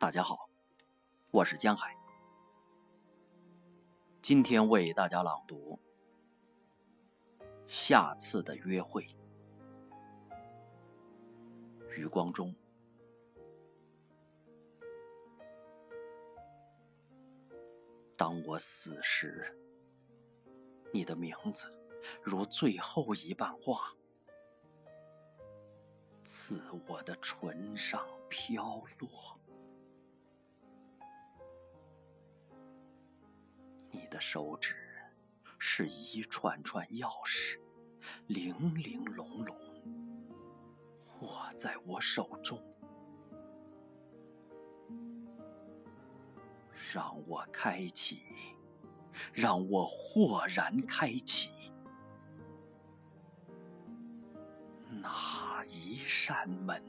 大家好，我是江海。今天为大家朗读《下次的约会》。余光中，当我死时，你的名字如最后一瓣花，自我的唇上飘落。的手指是一串串钥匙，零零珑珑，握在我手中，让我开启，让我豁然开启那一扇门。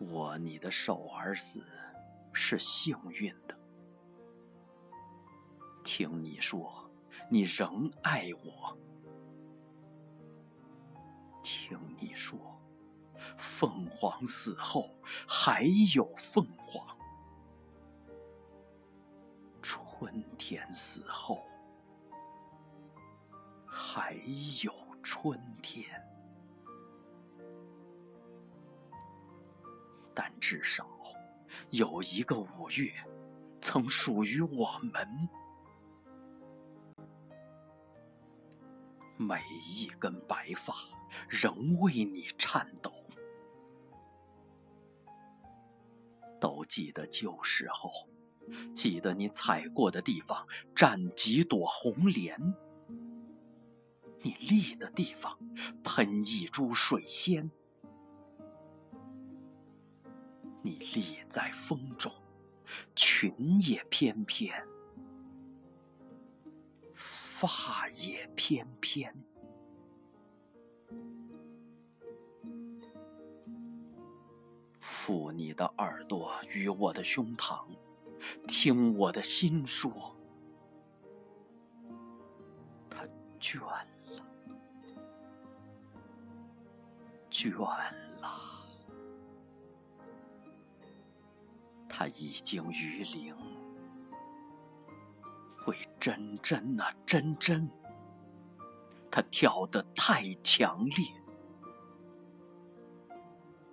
握你的手而死，是幸运的。听你说，你仍爱我。听你说，凤凰死后还有凤凰，春天死后还有春天。至少有一个五月，曾属于我们。每一根白发仍为你颤抖。都记得旧时候，记得你踩过的地方站几朵红莲，你立的地方喷一株水仙。你立在风中，裙也翩翩，发也翩翩。附你的耳朵与我的胸膛，听我的心说，他倦了，倦了。他已经于灵，会真真啊真真。他跳得太强烈，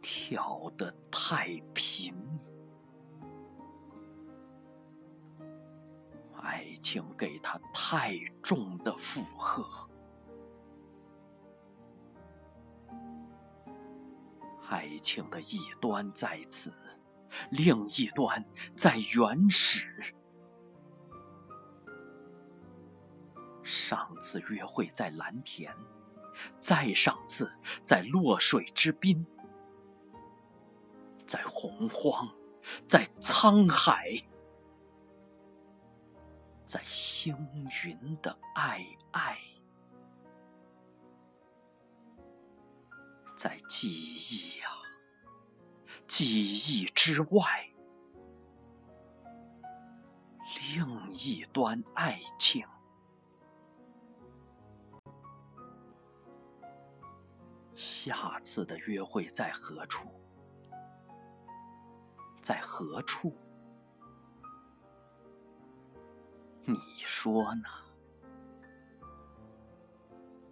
跳得太频，爱情给他太重的负荷，爱情的一端在此。另一端在原始。上次约会在蓝田，再上次在落水之滨，在洪荒，在沧海，在星云的爱爱，在记忆啊。记忆之外，另一端爱情。下次的约会在何处？在何处？你说呢？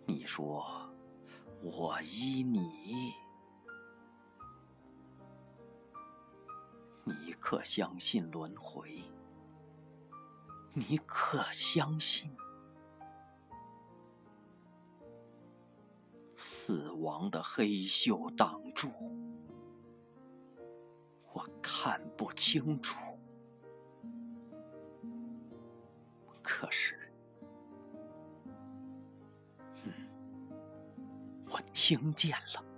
你说，我依你。可相信轮回？你可相信死亡的黑袖挡住，我看不清楚。可是，嗯，我听见了。